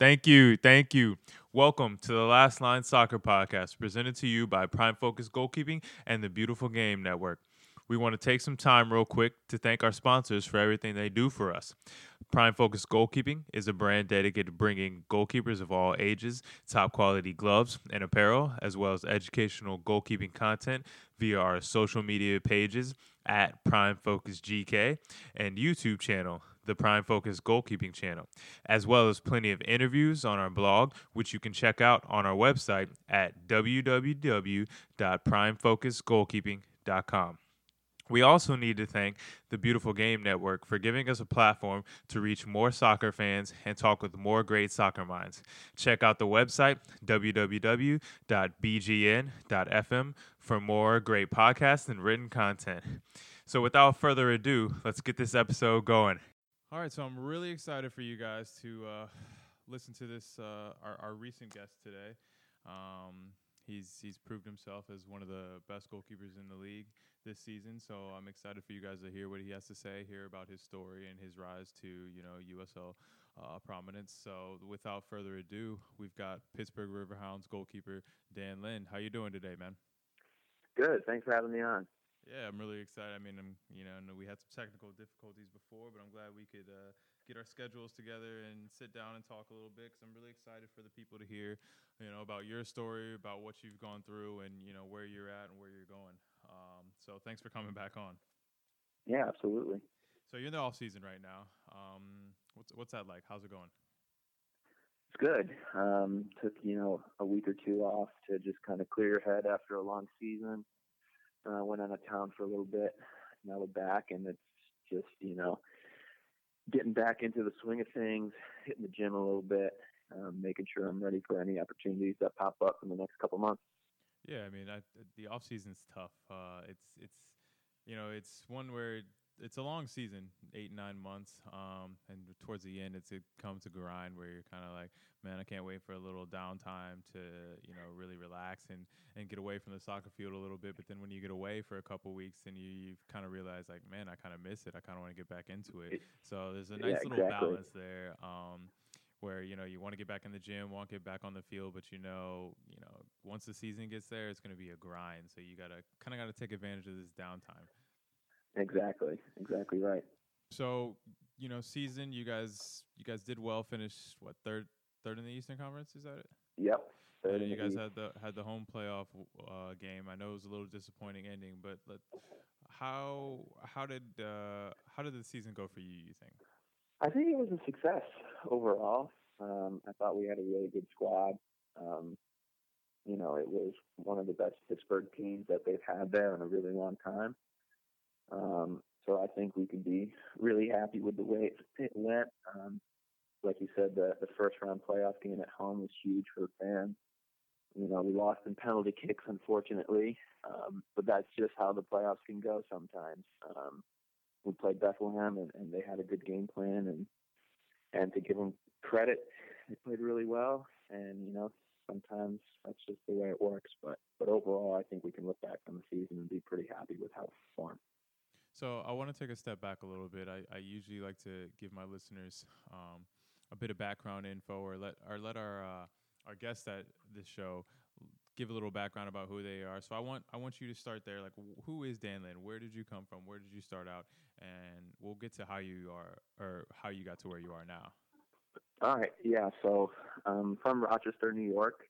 Thank you. Thank you. Welcome to the Last Line Soccer Podcast, presented to you by Prime Focus Goalkeeping and the Beautiful Game Network. We want to take some time, real quick, to thank our sponsors for everything they do for us. Prime Focus Goalkeeping is a brand dedicated to bringing goalkeepers of all ages top quality gloves and apparel, as well as educational goalkeeping content via our social media pages at Prime Focus GK and YouTube channel, the Prime Focus Goalkeeping channel, as well as plenty of interviews on our blog, which you can check out on our website at www.primefocusgoalkeeping.com. We also need to thank the Beautiful Game Network for giving us a platform to reach more soccer fans and talk with more great soccer minds. Check out the website, www.bgn.fm, for more great podcasts and written content. So, without further ado, let's get this episode going. All right, so I'm really excited for you guys to uh, listen to this, uh, our, our recent guest today. Um, he's, he's proved himself as one of the best goalkeepers in the league this season. So I'm excited for you guys to hear what he has to say, hear about his story and his rise to you know USL uh, prominence. So without further ado, we've got Pittsburgh Riverhounds goalkeeper Dan Lynd. How you doing today, man? Good. Thanks for having me on. Yeah, I'm really excited. I mean, I'm, you know, we had some technical difficulties before, but I'm glad we could uh, get our schedules together and sit down and talk a little bit because I'm really excited for the people to hear, you know, about your story, about what you've gone through, and you know where you're at and where you're going. Um, so thanks for coming back on. Yeah, absolutely. So you're in the off season right now. Um, what's what's that like? How's it going? It's good. Um, took you know a week or two off to just kind of clear your head after a long season. Uh, went out of town for a little bit. Now we're back, and it's just you know getting back into the swing of things, hitting the gym a little bit, um, making sure I'm ready for any opportunities that pop up in the next couple months. Yeah, I mean, I, the off season's tough. Uh, it's it's you know it's one where it's a long season, eight nine months, um, and towards the end, it's it comes to grind where you're kind of like, man, I can't wait for a little downtime to you know really relax and and get away from the soccer field a little bit. But then when you get away for a couple weeks, then you you kind of realize like, man, I kind of miss it. I kind of want to get back into it. So there's a nice yeah, little exactly. balance there. Um, where you know you want to get back in the gym, want to get back on the field, but you know, you know, once the season gets there, it's going to be a grind. So you gotta kind of got to take advantage of this downtime. Exactly, exactly right. So you know, season you guys you guys did well. Finished what third third in the Eastern Conference? Is that it? Yep. And you guys had the had the home playoff uh, game. I know it was a little disappointing ending, but let, how how did uh, how did the season go for you? You think? I think it was a success overall. Um, I thought we had a really good squad. Um, you know, it was one of the best Pittsburgh teams that they've had there in a really long time. Um, so I think we could be really happy with the way it went. Um, like you said, the, the first round playoff game at home was huge for the fans. You know, we lost in penalty kicks, unfortunately, um, but that's just how the playoffs can go sometimes. Um, we played Bethlehem, and, and they had a good game plan, and and to give them credit, they played really well. And you know, sometimes that's just the way it works. But but overall, I think we can look back on the season and be pretty happy with how we performed. So I want to take a step back a little bit. I, I usually like to give my listeners um, a bit of background info, or let or let our uh, our guests at this show give a little background about who they are. So I want I want you to start there. Like, who is Dan Lynd? Where did you come from? Where did you start out? And we'll get to how you are or how you got to where you are now. All right. Yeah. So um, from Rochester, New York.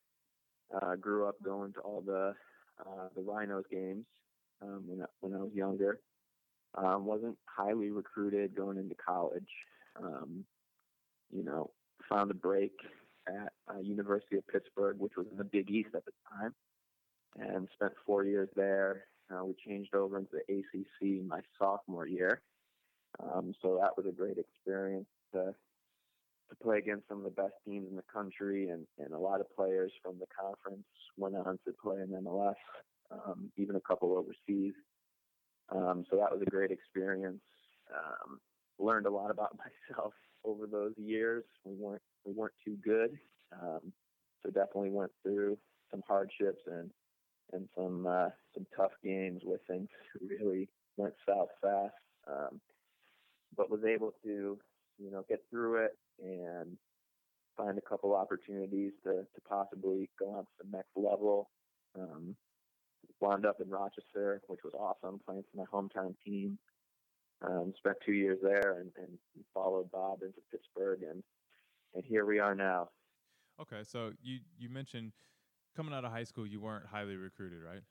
Uh, grew up going to all the uh, the Rhinos games um, when I, when I was younger. Um, wasn't highly recruited going into college. Um, you know, found a break at uh, University of Pittsburgh, which was in the Big East at the time, and spent four years there. Uh, we changed over into the ACC my sophomore year, um, so that was a great experience to to play against some of the best teams in the country, and and a lot of players from the conference went on to play in MLS, um, even a couple overseas. Um, so that was a great experience. Um, learned a lot about myself over those years. We weren't we weren't too good, um, so definitely went through some hardships and and some uh, some tough games where things really went south fast. Um, but was able to you know get through it and find a couple opportunities to, to possibly go on to the next level. Um, wound up in Rochester, which was awesome, playing for my hometown team. Um, spent two years there and, and followed Bob into Pittsburgh, and and here we are now. Okay, so you you mentioned coming out of high school, you weren't highly recruited, right?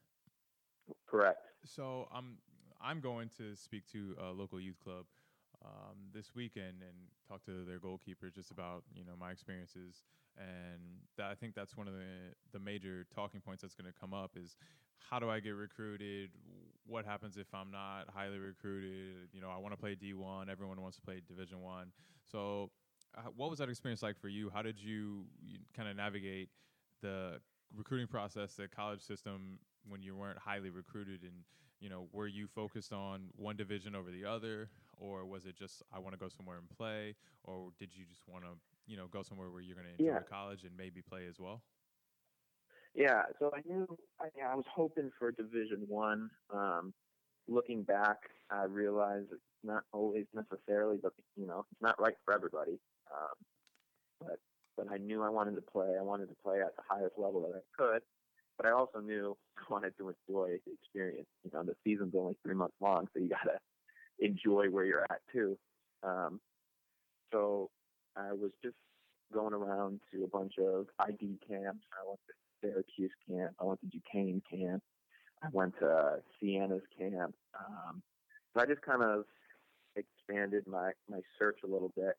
Correct. So I'm I'm going to speak to a local youth club um, this weekend and talk to their goalkeeper just about you know my experiences and that, I think that's one of the the major talking points that's going to come up is how do I get recruited? What happens if I'm not highly recruited? You know, I want to play D1. Everyone wants to play Division One. So, uh, what was that experience like for you? How did you, you kind of navigate the recruiting process, the college system when you weren't highly recruited, and you know, were you focused on one division over the other, or was it just I want to go somewhere and play, or did you just want to you know go somewhere where you're going to enjoy Yeah. college and maybe play as well? Yeah, so I knew I, I was hoping for Division One. Um, looking back, I realized it's not always necessarily, but you know, it's not right for everybody. Um, but but I knew I wanted to play. I wanted to play at the highest level that I could. But I also knew I wanted to enjoy the experience. You know, the season's only three months long, so you gotta enjoy where you're at too. Um, so I was just going around to a bunch of ID camps. I went to Syracuse camp. I went to Duquesne camp. I went to Siena's camp. Um, so I just kind of expanded my my search a little bit.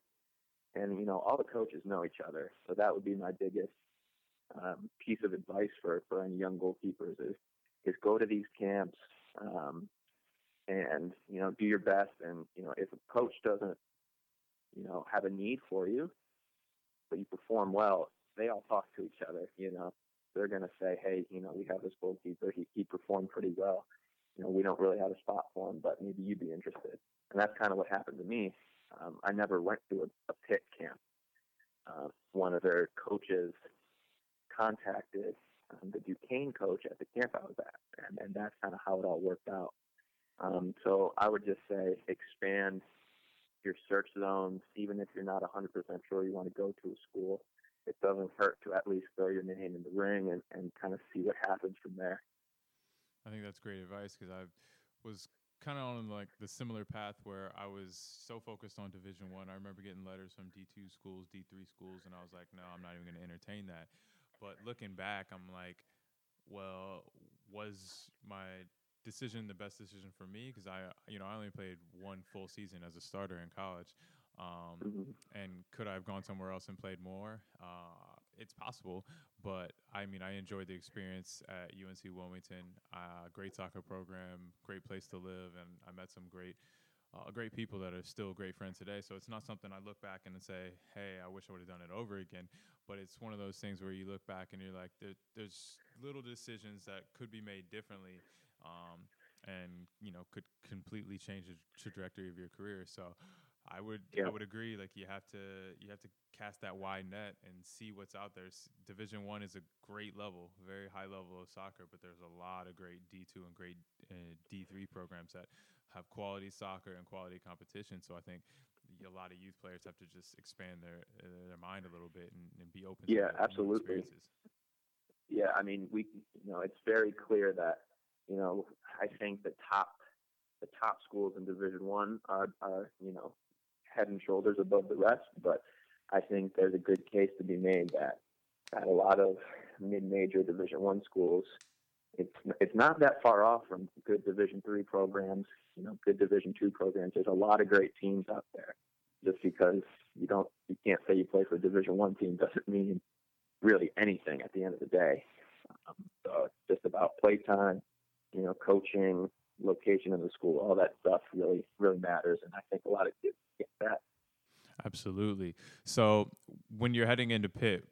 And you know, all the coaches know each other, so that would be my biggest um, piece of advice for for any young goalkeepers is is go to these camps um, and you know do your best. And you know, if a coach doesn't you know have a need for you, but you perform well, they all talk to each other. You know, they're going to say, hey, you know, we have this goalkeeper. He he performed pretty well. You know, we don't really have a spot for him, but maybe you'd be interested. And that's kind of what happened to me. Um, I never went to a, a Pitt camp. Uh, one of their coaches contacted um, the Duquesne coach at the camp I was at, and, and that's kind of how it all worked out. Um, so I would just say expand your search zones, even if you're not 100% sure you want to go to a school. It doesn't hurt to at least throw your name in the ring and, and kind of see what happens from there. I think that's great advice because I was kind of on like the similar path where I was so focused on Division One. I. remember getting letters from D two schools, D three schools, and I was like, no, I'm not even going to entertain that. But looking back, I'm like, well, was my decision the best decision for me? Because I, you know, I only played one full season as a starter in college. Um, Mhm. and could I have gone somewhere else and played more? Uh, it's possible, but I mean, I enjoyed the experience at UNC Wilmington. Uh, great soccer program, great place to live, and I met some great, uh, great people that are still great friends today. So it's not something I look back and say, "Hey, I wish I would have done it over again." But it's one of those things where you look back and you're like, there, "There's little decisions that could be made differently." Um, and you know could completely change the trajectory of your career. So I would Yeah. I would agree. Like you have to you have to cast that wide net and see what's out there. Division one is a great level, very high level of soccer, but there's a lot of great D two and great uh, D three programs that have quality soccer and quality competition. So I think a lot of youth players have to just expand their uh, their mind a little bit and, and be open. Yeah, absolutely. experiences. Yeah, I mean, we, you know, it's very clear that, you know, I think the top, the top schools in Division One are, are, you know, head and shoulders above the rest. But I think there's a good case to be made that, at a lot of mid-major Division One schools, it's it's not that far off from good Division Three programs, you know, good Division Two programs. There's a lot of great teams out there. Just because you don't, you can't say you play for a Division One team doesn't mean really anything at the end of the day. Um, so it's just about playtime, you know, coaching, location in the school, all that stuff really, really matters. And I think a lot of kids get that. Absolutely. So when you're heading into Pitt,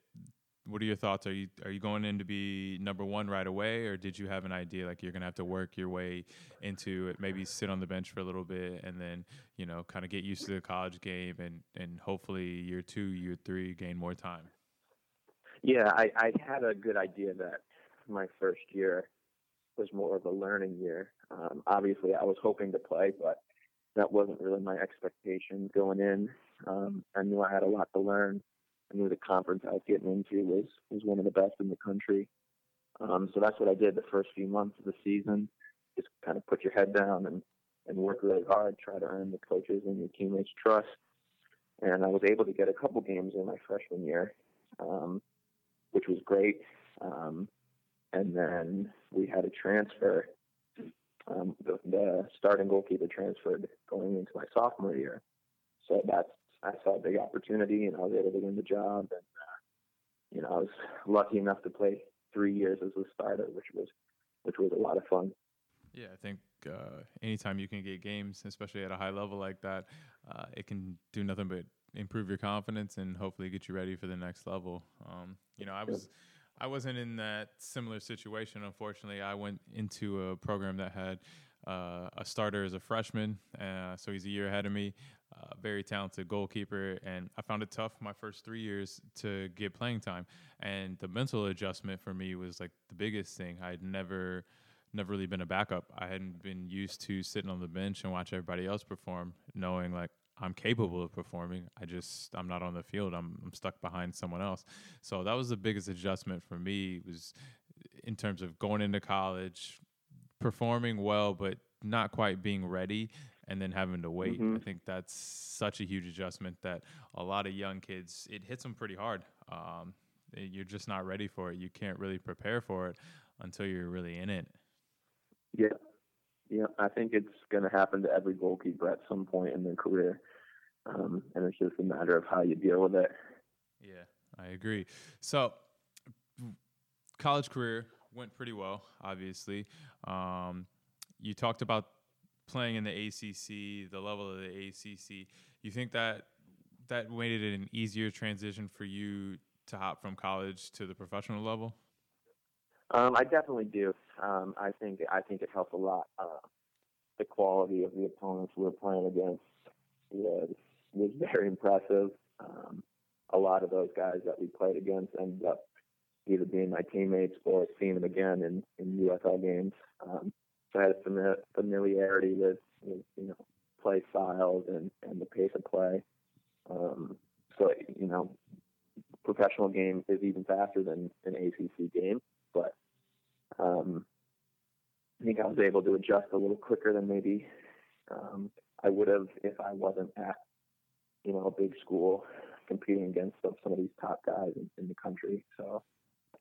what are your thoughts? Are you are you going in to be number one right away, or did you have an idea like you're gonna have to work your way into it? Maybe sit on the bench for a little bit, and then you know kind of get used to the college game, and and hopefully year two, year three, gain more time. Yeah, I, I had a good idea that my first year was more of a learning year. Um, obviously, I was hoping to play, but that wasn't really my expectation going in. Um, I knew I had a lot to learn. I knew the conference I was getting into was was one of the best in the country. Um, so that's what I did the first few months of the season. Just kind of put your head down and and work really hard, try to earn the coaches and your teammates' trust. And I was able to get a couple games in my freshman year, um, which was great. Um, and then we had a transfer. Um, the, the starting goalkeeper transferred going into my sophomore year, so that's I saw a big opportunity, and I was able to win the job. And uh, you know, I was lucky enough to play three years as a starter, which was which was a lot of fun. Yeah, I think uh, anytime you can get games, especially at a high level like that, uh, it can do nothing but improve your confidence and hopefully get you ready for the next level. Um, you know, I was. I wasn't in that similar situation. Unfortunately, I went into a program that had uh, a starter as a freshman, uh, so he's a year ahead of me. Uh, very talented goalkeeper, and I found it tough my first three years to get playing time. And the mental adjustment for me was like the biggest thing. I'd never, never really been a backup. I hadn't been used to sitting on the bench and watch everybody else perform, knowing like I'm capable of performing. I just I'm not on the field. I'm I'm stuck behind someone else. So that was the biggest adjustment for me was in terms of going into college, performing well but not quite being ready and then having to wait. Mm-hmm. I think that's such a huge adjustment that a lot of young kids it hits them pretty hard. Um, you're just not ready for it. You can't really prepare for it until you're really in it. Yeah, yeah. I think it's going to happen to every goalkeeper at some point in their career, um, and it's just a matter of how you deal with it. Yeah, I agree. So, college career went pretty well. Obviously, um, you talked about playing in the ACC, the level of the ACC, you think that that made it an easier transition for you to hop from college to the professional level? Um, I definitely do. Um, I think I think it helped a lot. Uh, the quality of the opponents we were playing against was was very impressive. Um, a lot of those guys that we played against ended up either being my teammates or seeing them again in in USL games. Um, so I had a familiarity with, with you know play styles and and the pace of play. Um, so you know, professional game is even faster than an ACC game, but um, I think I was able to adjust a little quicker than maybe um, I would have if I wasn't at you know a big school competing against some, some of these top guys in, in the country. So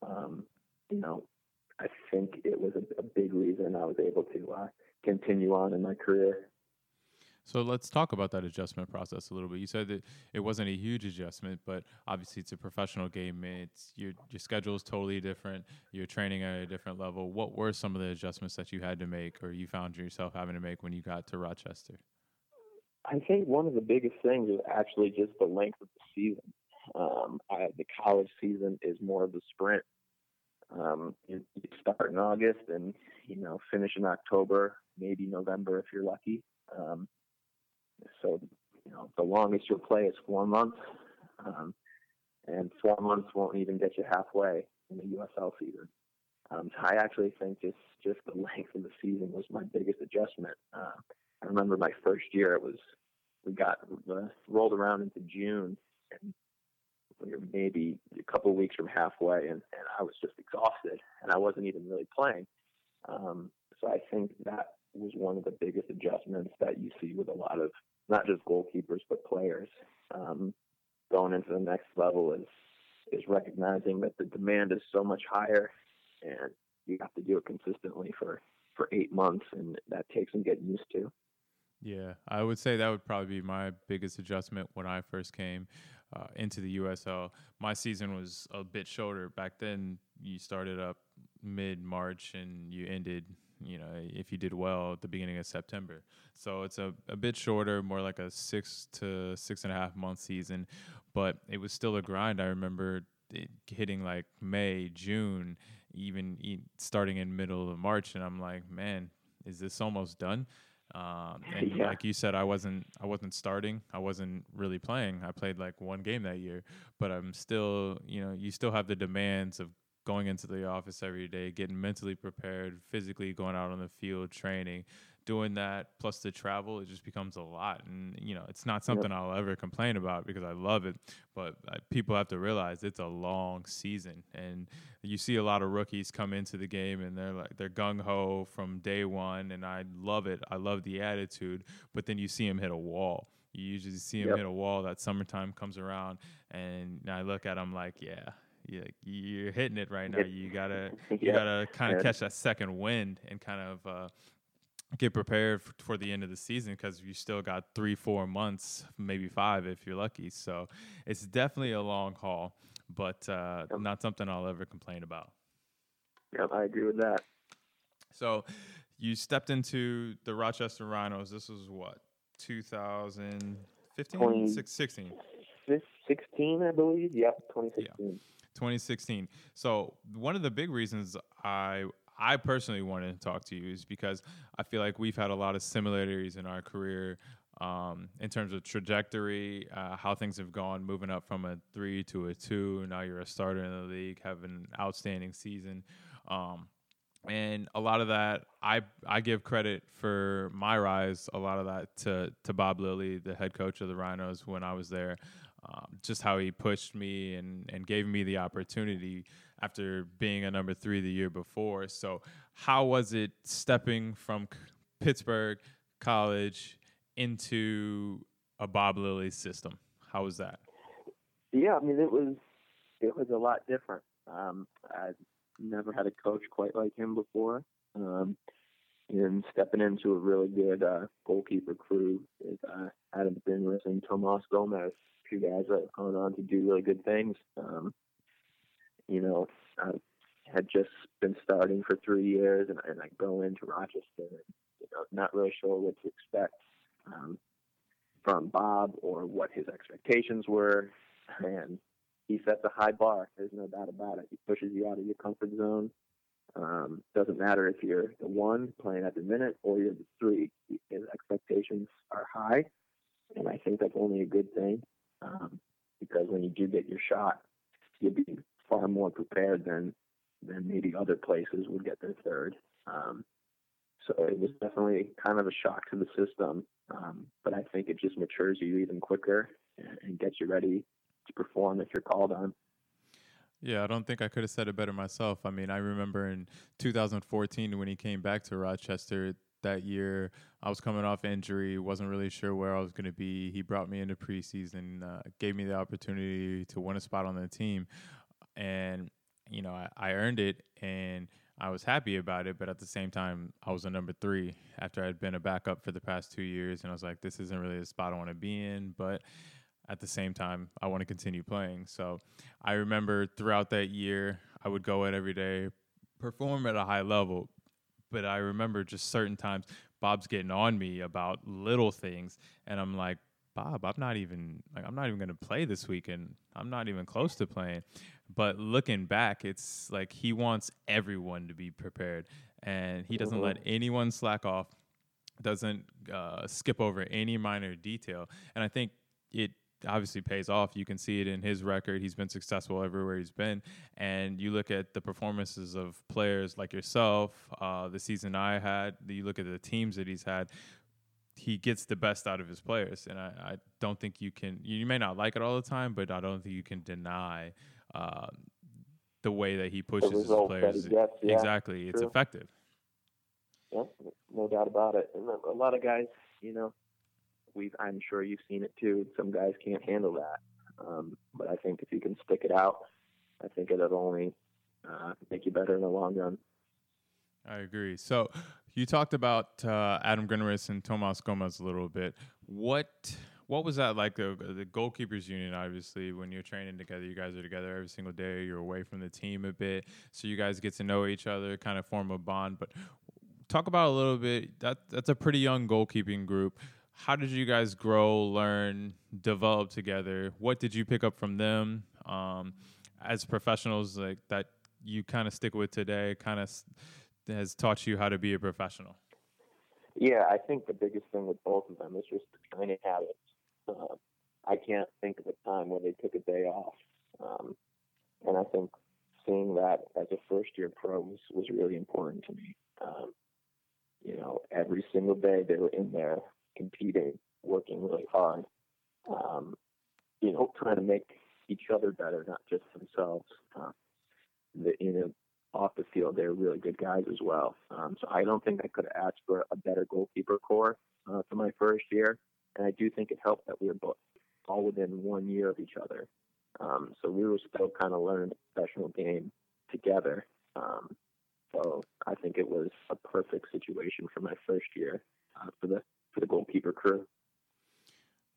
um, you know, I think it was a, a big reason I was able to uh, continue on in my career. So let's talk about that adjustment process a little bit. You said that it wasn't a huge adjustment, but obviously it's a professional game. It's your your schedule is totally different. You're training at a different level. What were some of the adjustments that you had to make, or you found yourself having to make when you got to Rochester? I think one of the biggest things is actually just the length of the season. Um, I, the college season is more of a sprint um, you, you start in August and you know finish in October, maybe November if you're lucky. Um, so you know the longest you'll play is four months, um, and four months won't even get you halfway in the USL season. Um, so I actually think just just the length of the season was my biggest adjustment. Uh, I remember my first year; it was we got uh, rolled around into June, and we were maybe a couple weeks from halfway, and, and I was just exhausted, and I wasn't even really playing. Um, so I think that was one of the biggest adjustments that you see with a lot of not just goalkeepers but players um, going into the next level is is recognizing that the demand is so much higher, and you have to do it consistently for for eight months, and that takes some getting used to. Yeah, I would say that would probably be my biggest adjustment when I first came uh, into the USL. My season was a bit shorter back then. You started up mid March and you ended, you know, if you did well at the beginning of September. So it's a, a bit shorter, more like a six to six and a half month season, but it was still a grind. I remember hitting like May, June, even starting in middle of March, and I'm like, man, is this almost done? Um, and yeah. like you said, I wasn't I wasn't starting. I wasn't really playing. I played like one game that year, but I'm still you know you still have the demands of going into the office every day, getting mentally prepared, physically going out on the field, training, doing that plus the travel, it just becomes a lot. And you know, it's not something yep. I'll ever complain about because I love it. But uh, people have to realize it's a long season, and you see a lot of rookies come into the game and they're like they're gung ho from day one, and I love it. I love the attitude, but then you see them hit a wall. You usually see them yep. hit a wall. That summertime comes around, and I look at them like, yeah, yeah, you're hitting it right now. You gotta you yeah. gotta kind of catch that second wind and kind of uh, get prepared for the end of the season because you still got three, four months, maybe five if you're lucky. So it's definitely a long haul, but uh, yep. not something I'll ever complain about. Yep, I agree with that. So you stepped into the Rochester Rhinos. This was what, 2015? 16. 16, I believe. Yep, 2016. Yeah. 2016. So one of the big reasons I I personally wanted to talk to you is because I feel like we've had a lot of similarities in our career um, in terms of trajectory, uh, how things have gone, moving up from a three to a two. Now you're a starter in the league, having an outstanding season. Um, and a lot of that, I I give credit for my rise. A lot of that to to Bob Lilley, the head coach of the Rhinos, when I was there. Um, just how he pushed me and and gave me the opportunity after being a number three the year before. So, how was it stepping from Pittsburgh College into a Bob Lilley system? How was that? Yeah, I mean it was it was a lot different. Um, I never had a coach quite like him before. Um, and stepping into a really good uh, goalkeeper crew is uh, Adam Grinwis and Tomas Gomez, two guys that gone on to do really good things. Um, you know, I had just been starting for three years, and, and I go into Rochester, and, you know, not really sure what to expect um, from Bob or what his expectations were, and he sets a high bar. There's no doubt about it. He pushes you out of your comfort zone. Um, doesn't matter if you're the one playing at the minute or you're the three. His expectations are high, and I think that's only a good thing um, because when you do get your shot, you'll be far more prepared than than maybe other places would get their third. Um, so it was definitely kind of a shock to the system, um, but I think it just matures you even quicker and, and gets you ready to perform if you're called on. Yeah, I don't think I could have said it better myself. I mean, I remember in 2014 when he came back to Rochester that year, I was coming off injury, wasn't really sure where I was going to be. He brought me into preseason, uh, gave me the opportunity to win a spot on the team and you know I, I earned it and I was happy about it, but at the same time, I was a number three after I'd been a backup for the past two years, and I was like, this isn't really the spot I want to be in, but at the same time, I want to continue playing. So I remember throughout that year, I would go out every day, perform at a high level, but I remember just certain times Bob's getting on me about little things, and I'm like, Bob, I'm not even like I'm not even gonna play this weekend. I'm not even close to playing. But looking back, it's like he wants everyone to be prepared, and he doesn't let mm-hmm. anyone slack off. Doesn't uh, skip over any minor detail, and I think it obviously pays off. You can see it in his record. He's been successful everywhere he's been. And you look at the performances of players like yourself, uh, the season I had, you look at the teams that he's had he gets the best out of his players, and I, I, don't think you can. You may not like it all the time, but I don't think you can deny uh, the way that he pushes his players. Gets, yeah, exactly, it's effective. Yeah, no doubt about it. And a lot of guys, you know, we've I'm sure you've seen it too. Some guys can't handle that, um, but I think if you can stick it out, I think it'll only uh, make you better in the long run. I agree. So you talked about uh, Adam Grinwis and Tomas Gomez a little bit. What what was that like? The, the goalkeepers union, obviously, when you're training together, you guys are together every single day. You're away from the team a bit, so you guys get to know each other, kind of form a bond. But talk about a little bit. That that's a pretty young goalkeeping group. How did you guys grow, learn, develop together? What did you pick up from them um, as professionals, like that you kind of stick with today? Kind of has taught you how to be a professional? Yeah, I think the biggest thing with both of them is just the training habits. Uh, I can't think of a time where they took a day off, um, and I think seeing that as a first year pro was, was really important to me. Um, you know, every single day they were in there competing, working really hard, um, you know, trying to make each other better, not just themselves. Uh, the, you know, off the field, they're really good guys as well. Um, so I don't think I could have asked for a better goalkeeper core uh, for my first year. And I do think it helped that we were both all within one year of each other. Um, so we were still kind of learning the professional game together. Um, so I think it was a perfect situation for my first year uh, for the for the goalkeeper crew.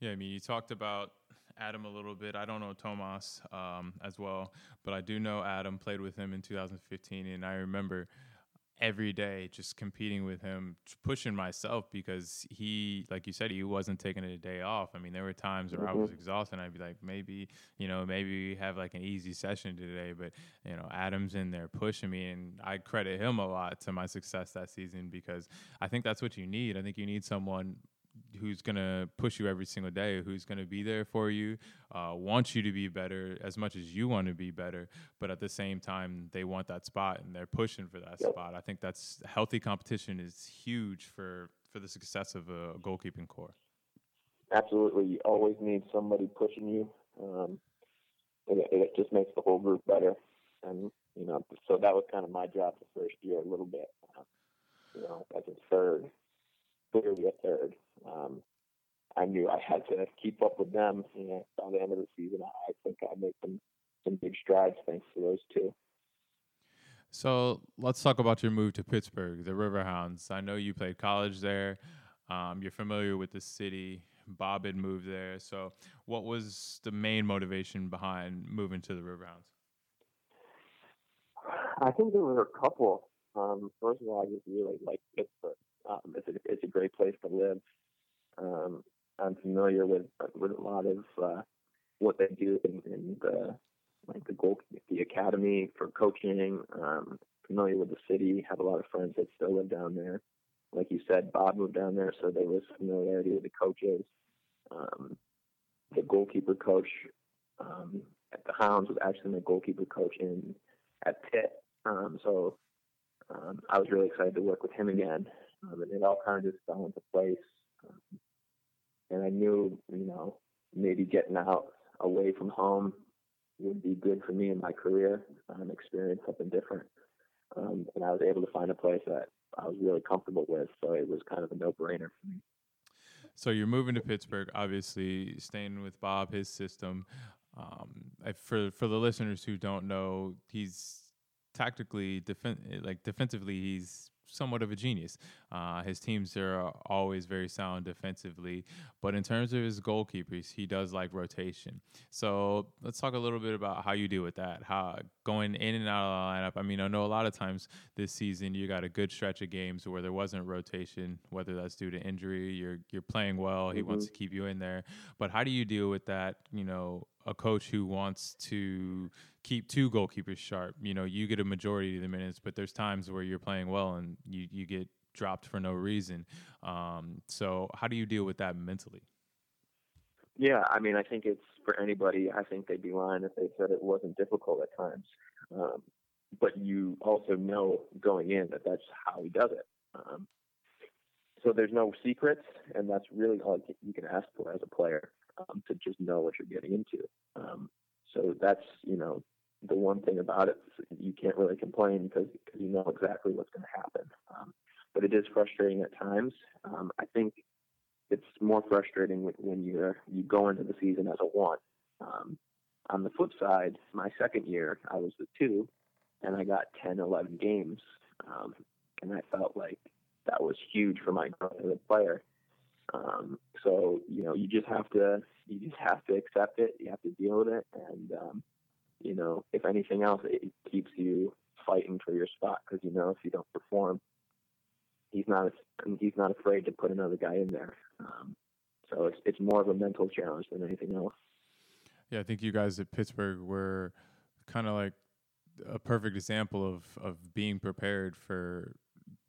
Yeah, I mean, you talked about Adam a little bit. I don't know Tomas um, as well, but I do know Adam. Played with him in 2015, and I remember every day just competing with him pushing myself because he like you said he wasn't taking a day off i mean there were times where mm-hmm. i was mm-hmm. exhausted i'd be like maybe you know maybe we have like an easy session today but you know adam's in there pushing me and i credit him a lot to my success that season because i think that's what you need i think you need someone who's going to push you every single day, who's going to be there for you, uh, wants you to be better as much as you want to be better, but at the same time, they want that spot and they're pushing for that spot. I think that's healthy competition is huge for, for the success of a goalkeeping core. Absolutely. You always need somebody pushing you. Um, it, it just makes the whole group better. And, you know, so that was kind of my job the first year a little bit. Uh, you know, as a third, clearly a third. Um, I knew I had to keep up with them. You know, by the end of the season, I think I made some some big strides thanks to those two. So let's talk about your move to Pittsburgh, the Riverhounds. I know you played college there. Um, you're familiar with the city. Bob had moved there. So, what was the main motivation behind moving to the Riverhounds? I think there were a couple. Um, first of all, I just really like Pittsburgh. Um, it's, a, it's a great place to live. Um, I'm familiar with with a lot of uh, what they do in, in the like the goal the academy for coaching. Um, familiar with the city. Have a lot of friends that still live down there. Like you said, Bob moved down there, so there was familiarity with the coaches. Um, the goalkeeper coach um, at the Hounds was actually my goalkeeper coach in at Pitt. Um, so um, I was really excited to work with him again um, and it all kind of just fell into place. And I knew, you know, maybe getting out away from home would be good for me in my career, um, experience something different. Um, and I was able to find a place that I was really comfortable with, so it was kind of a no-brainer for me. So you're moving to Pittsburgh, obviously staying with Bob, his system. Um, for for the listeners who don't know, he's tactically defen- like defensively, he's somewhat of a genius. Uh, his teams are always very sound defensively, but in terms of his goalkeepers, he does like rotation. So let's talk a little bit about how you deal with that. How going in and out of the lineup. I mean, I know a lot of times this season you got a good stretch of games where there wasn't rotation, whether that's due to injury, you're you're playing well, he mm-hmm. wants to keep you in there. But how do you deal with that? You know, a coach who wants to keep two goalkeepers sharp. You know, you get a majority of the minutes, but there's times where you're playing well and you you get dropped for no reason. Um, so how do you deal with that mentally? Yeah, I mean, I think it's for anybody. I think they'd be lying if they said it wasn't difficult at times. Um, but you also know going in that that's how he does it. Um, so there's no secrets, and that's really all you can ask for as a player um, to just know what you're getting into. Um, so that's you know the one thing about it, you can't really complain because because you know exactly what's going to happen. Um, but it is frustrating at times. Um, I think it's more frustrating when, you're you go into the season as a one. Um, on the flip side, my second year, I was the two, and I got 10, 11 games, um, and I felt like that was huge for my growth as a player. Um, so you know, you just have to you just have to accept it. You have to deal with it, and um, you know, if anything else, it keeps you fighting for your spot because you know if you don't perform, he's not he's not afraid to put another guy in there. Um, so it's it's more of a mental challenge than anything else. Yeah, I think you guys at Pittsburgh were kind of like a perfect example of of being prepared for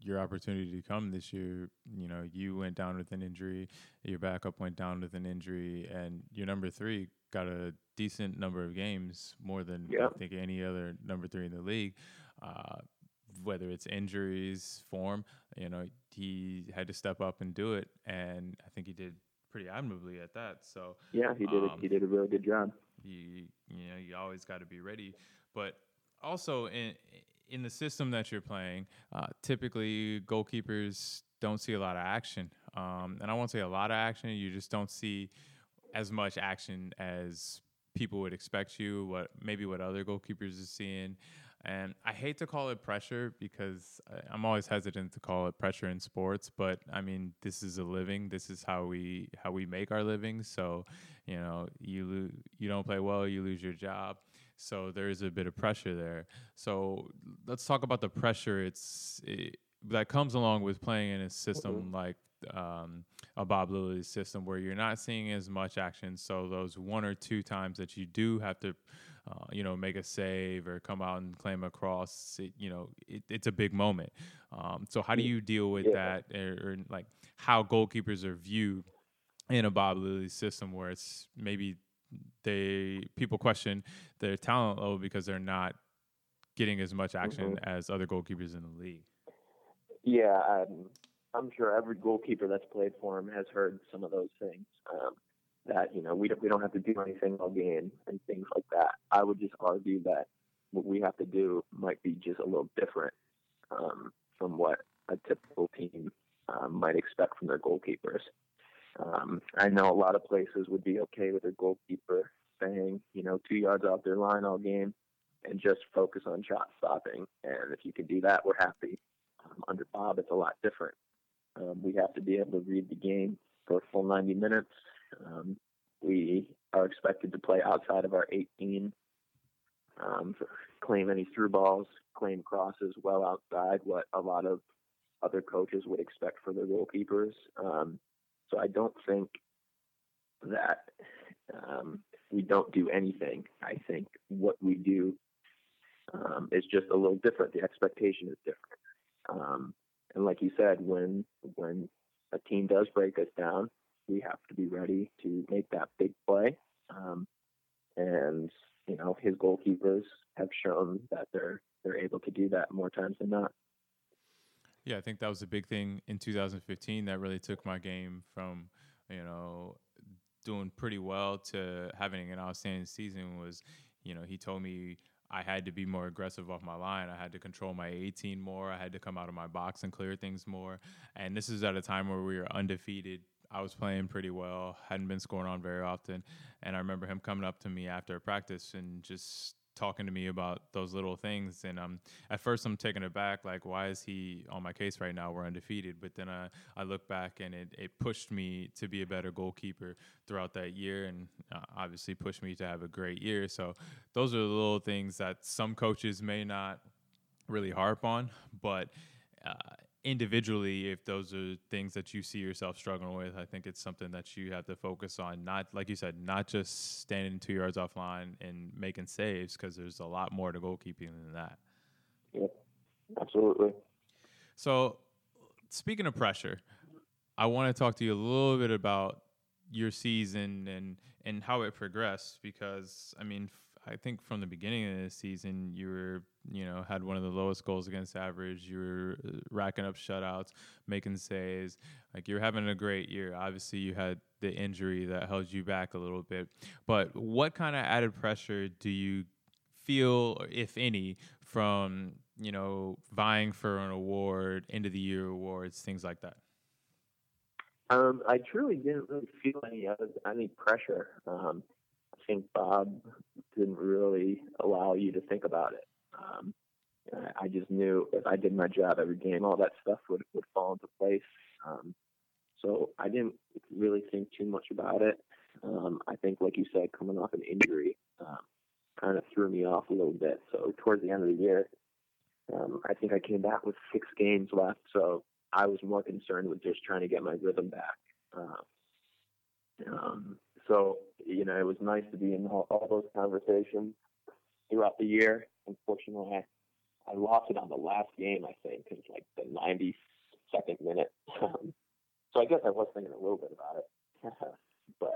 your opportunity to come this year. You know, you went down with an injury, your backup went down with an injury, and your number three got a decent number of games, more than I think any other number three in the league. Uh, whether it's injuries, form, you know, he had to step up and do it, and I think he did pretty admirably at that. So yeah, he did. Um, a, he did a really good job. you you know you always got to be ready, but also in in the system that you're playing, uh, typically goalkeepers don't see a lot of action, um, and I won't say a lot of action. You just don't see as much action as people would expect you. What maybe what other goalkeepers are seeing. And I hate to call it pressure because I'm always hesitant to call it pressure in sports, but I mean this is a living. This is how we how we make our living. So, you know, you lo- you don't play well, you lose your job. So there is a bit of pressure there. So let's talk about the pressure it's it, that comes along with playing in a system like um, a Bob Lilley system where you're not seeing as much action. So those one or two times that you do have to, uh, you know, make a save or come out and claim a cross, it, you know, it, it's a big moment. Um, so how do you deal with Yeah. that, or, or like how goalkeepers are viewed in a Bob Lilley system where it's maybe they people question their talent level because they're not getting as much action as other goalkeepers in the league. Yeah, um, I'm sure every goalkeeper that's played for him has heard some of those things. Um, that you know we don't we don't have to do anything all game and things like that. I would just argue that what we have to do might be just a little different um, from what a typical team um, might expect from their goalkeepers. Um, I know a lot of places would be okay with a goalkeeper staying, you know, two yards off their line all game and just focus on shot stopping. And if you can do that, we're happy. Um, under Bob, it's a lot different. Um, we have to be able to read the game for a full 90 minutes. Um, we are expected to play outside of our 18, um, claim any through balls, claim crosses well outside what a lot of other coaches would expect for their goalkeepers. Um, so I don't think that um, we don't do anything. I think what we do um, is just a little different. The expectation is different. Um, and like you said, when when a team does break us down, we have to be ready to make that big play. Um, and you know, his goalkeepers have shown that they're they're able to do that more times than not. Yeah, I think that was a big thing in 2015 that really took my game from, you know, doing pretty well to having an outstanding season was, you know, he told me I had to be more aggressive off my line. I had to control my 18 more. I had to come out of my box and clear things more. And this is at a time where we were undefeated. I was playing pretty well, hadn't been scoring on very often. And I remember him coming up to me after practice and just talking to me about those little things. And um, at first, I'm taken aback, like, why is he on my case right now? We're undefeated. But then I, I look back and it, it pushed me to be a better goalkeeper throughout that year and uh, obviously pushed me to have a great year. So those are the little things that some coaches may not really harp on, but uh, individually, if those are things that you see yourself struggling with, I think it's something that you have to focus on. Not like you said, not just standing two yards offline and making saves, because there's a lot more to goalkeeping than that. Yep, absolutely. So, speaking of pressure, I want to talk to you a little bit about your season and and how it progressed because I mean f- I think from the beginning of the season you were you know had one of the lowest goals against average. You were uh, racking up shutouts making saves. Like you're having a great year. Obviously you had the injury that held you back a little bit. But what kind of added pressure do you feel if any from you know vying for an award end of the year awards things like that? Um, I truly didn't really feel any any pressure. Um, I think Bob didn't really allow you to think about it. Um, I- just knew if I did my job every game, all that stuff would would fall into place. Um, so I didn't really think too much about it. Um, I think, like you said, coming off an injury um, kind of threw me off a little bit. So towards the end of the year, um, I think I came back with six games left. So I was more concerned with just trying to get my rhythm back. Uh, um, so you know, it was nice to be in all, all those conversations throughout the year. Unfortunately, I, I lost it on the last game. I think because like the 92nd minute. Um, so I guess I was thinking a little bit about it, but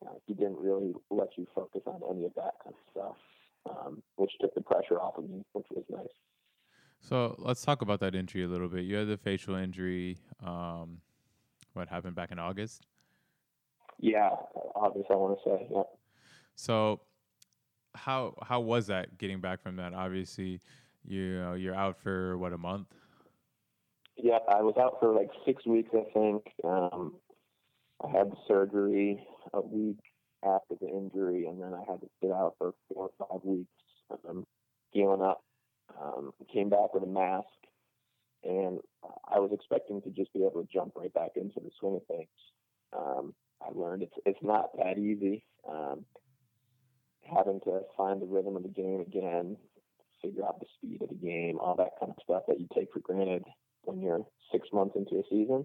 you know, he didn't really let you focus on any of that kind of stuff, um, which took the pressure off of me, which was nice. So let's talk about that injury a little bit. You had the facial injury. Um, what happened back in August? Yeah, August. I want to say. Yeah. So how how was that getting back from that? Obviously, you know, you're out for what a month. Yeah, I was out for like six weeks, I think. Um, I had surgery a week after the injury, and then I had to sit out for four or five weeks, healing up. Um, came back with a mask, and I was expecting to just be able to jump right back into the swing of things. Um, I learned it's it's not that easy. Um, having to find the rhythm of the game again, figure out the speed of the game, all that kind of stuff that you take for granted when you're six months into a season.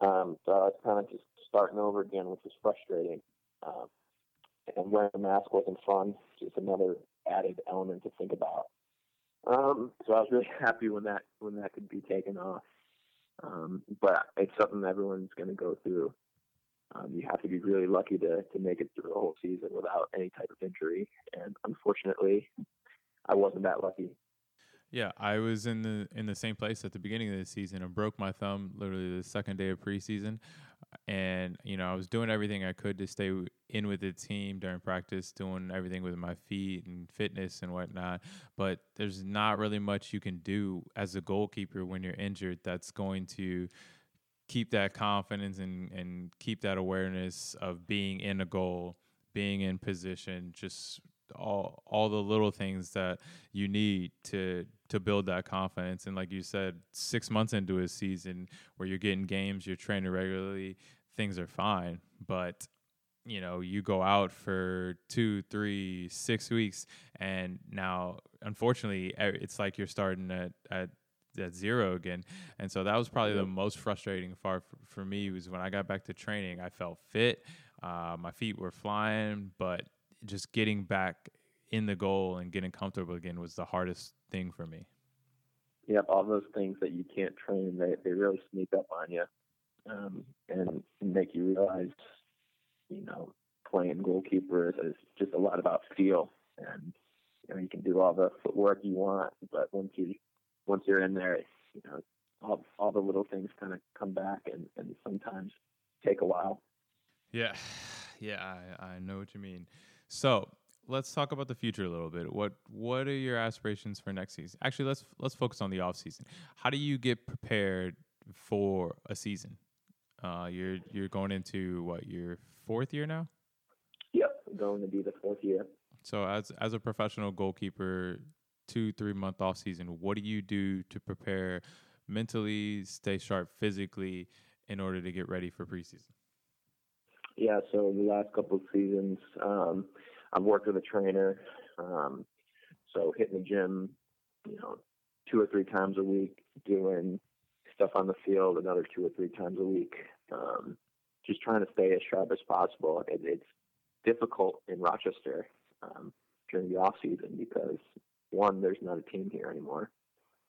Um, so I was kind of just starting over again, which was frustrating. Um, and wearing a mask wasn't fun, just another added element to think about. Um, so I was really happy when that when that could be taken off. Um, but it's something everyone's going to go through. Um, you have to be really lucky to to make it through the whole season without any type of injury, and unfortunately, I wasn't that lucky. Yeah, I was in the in the same place at the beginning of the season and broke my thumb literally the second day of preseason, and you know I was doing everything I could to stay in with the team during practice, doing everything with my feet and fitness and whatnot. But there's not really much you can do as a goalkeeper when you're injured that's going to keep that confidence and, and keep that awareness of being in a goal, being in position, just all all the little things that you need to to build that confidence. And like you said, six months into a season where you're getting games, you're training regularly, things are fine. But you know, you go out for two, three, six weeks, and now unfortunately, it's like you're starting at at at zero again. And so that was probably the most frustrating part for, for, me was when I got back to training. I felt fit, uh, my feet were flying, but just getting back in the goal and getting comfortable again was the hardest thing for me. Yep, all those things that you can't train, they they really sneak up on you, um, and make you realize, you know, playing goalkeeper is just a lot about feel, and you know you can do all the footwork you want, but once you once you're in there, you know, all all the little things kind of come back and, and sometimes take a while. Yeah, yeah, I, I know what you mean. So let's talk about the future a little bit. What what are your aspirations for next season? Actually, let's let's focus on the off season. How do you get prepared for a season? Uh, you're you're going into what your fourth year now? Yep, going to be the fourth year. So as as a professional goalkeeper, two, three month off season, what do you do to prepare mentally, stay sharp physically in order to get ready for preseason? Yeah, so the last couple of seasons, um, I've worked with a trainer. Um, so hitting the gym, you know, two or three times a week, doing stuff on the field another two or three times a week. Um, just trying to stay as sharp as possible. It, it's difficult in Rochester um, during the off season because one, there's not a team here anymore.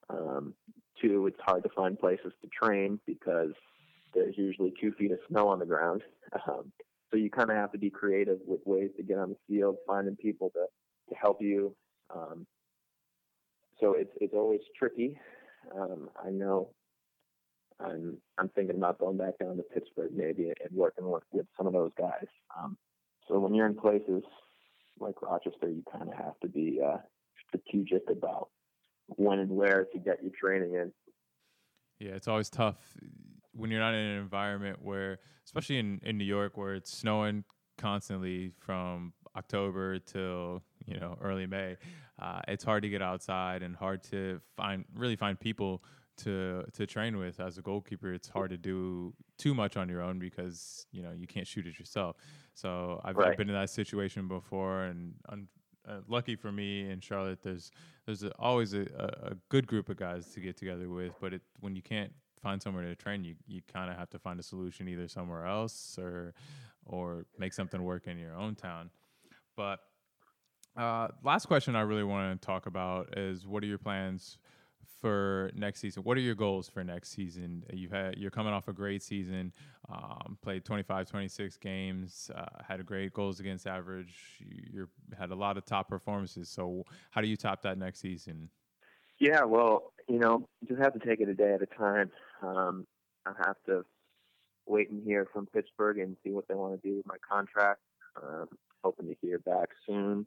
Um, two, it's hard to find places to train because there's usually two feet of snow on the ground. Um, so you kind of have to be creative with ways to get on the field, finding people to, to help you. Um, so it's it's always tricky. Um, I know I'm I'm thinking about going back down to Pittsburgh maybe and working with, with some of those guys. Um, so when you're in places like Rochester, you kind of have to be uh, strategic about when and where to get your training in. Yeah, it's always tough when you're not in an environment where, especially in, in New York, where it's snowing constantly from October till you know early May. Uh, it's hard to get outside and hard to find really find people to to train with. As a goalkeeper, it's hard to do too much on your own because you know you can't shoot it yourself. So I've, right. I've been in that situation before, and un- uh, lucky for me in Charlotte, there's there's a, always a, a, good group of guys to get together with. But it, when you can't find somewhere to train, you you kind of have to find a solution either somewhere else or or make something work in your own town. But uh, last question I really want to talk about is what are your plans for next season? What are your goals for next season? You've had you're coming off a great season, um, played 25, 26 games, uh, had a great goals against average. You had a lot of top performances. So how do you top that next season? Yeah, well, you know, just have to take it a day at a time. Um, I have to wait and hear from Pittsburgh and see what they want to do with my contract. Um, hoping to hear back soon.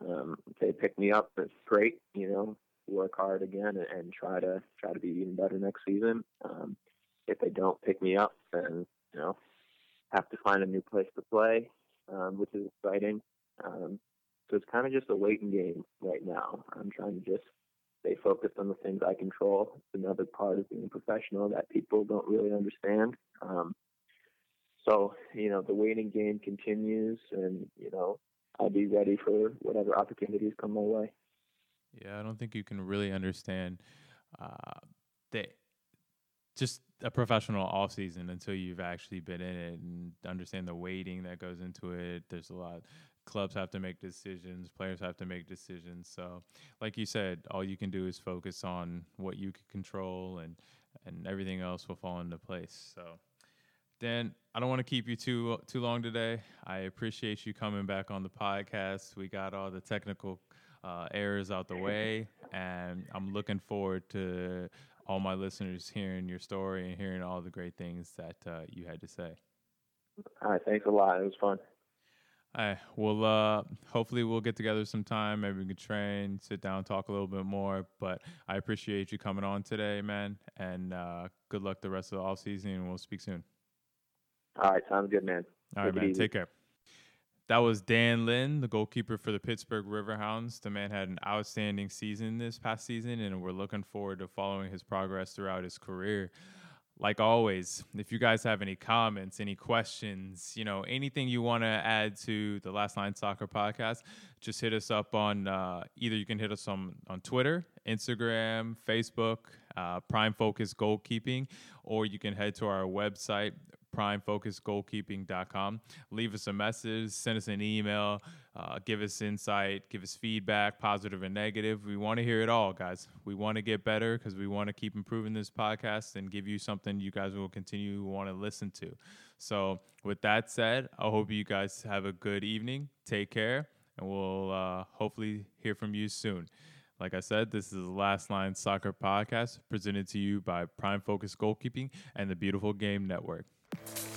Um, if they pick me up, it's great. You know, work hard again and, and try to try to be even better next season. Um, if they don't pick me up, then you know, have to find a new place to play, um, which is exciting. Um, so it's kind of just a waiting game right now. I'm trying to just stay focused on the things I control. It's another part of being professional that people don't really understand. Um, so, you know, the waiting game continues and, you know, I'll be ready for whatever opportunities come my way. Yeah, I don't think you can really understand uh, the just a professional off season until you've actually been in it and understand the waiting that goes into it. There's a lot clubs have to make decisions, players have to make decisions. So, like you said, all you can do is focus on what you can control, and and everything else will fall into place. So, Dan, I don't want to keep you too too long today. I appreciate you coming back on the podcast. We got all the technical uh, errors out the way, and I'm looking forward to all my listeners hearing your story and hearing all the great things that uh, you had to say. All right, thanks a lot. It was fun. All right. Well, uh, hopefully we'll get together sometime. Maybe we can train, sit down, talk a little bit more. But I appreciate you coming on today, man. And uh, good luck the rest of the off season, and we'll speak soon. All right, sounds good, man. All right, man. Take care. That was Dan Lynd, the goalkeeper for the Pittsburgh Riverhounds. The man had an outstanding season this past season, and we're looking forward to following his progress throughout his career like always, if you guys have any comments, any questions, you know, anything you want to add to the Last Line Soccer podcast, just hit us up on uh, either you can hit us on, on Twitter, Instagram, Facebook, uh, Prime Focus Goalkeeping, or you can head to our website, primefocusgoalkeeping.com. Leave us a message, send us an email, uh, give us insight, give us feedback, positive and negative. We want to hear it all, guys. We want to get better because we want to keep improving this podcast and give you something you guys will continue to want to listen to. So, with that said, I hope you guys have a good evening. Take care, and we'll uh, hopefully hear from you soon. Like I said, this is the Last Line Soccer Podcast presented to you by Prime Focus Goalkeeping and the Beautiful Game Network. Thank you.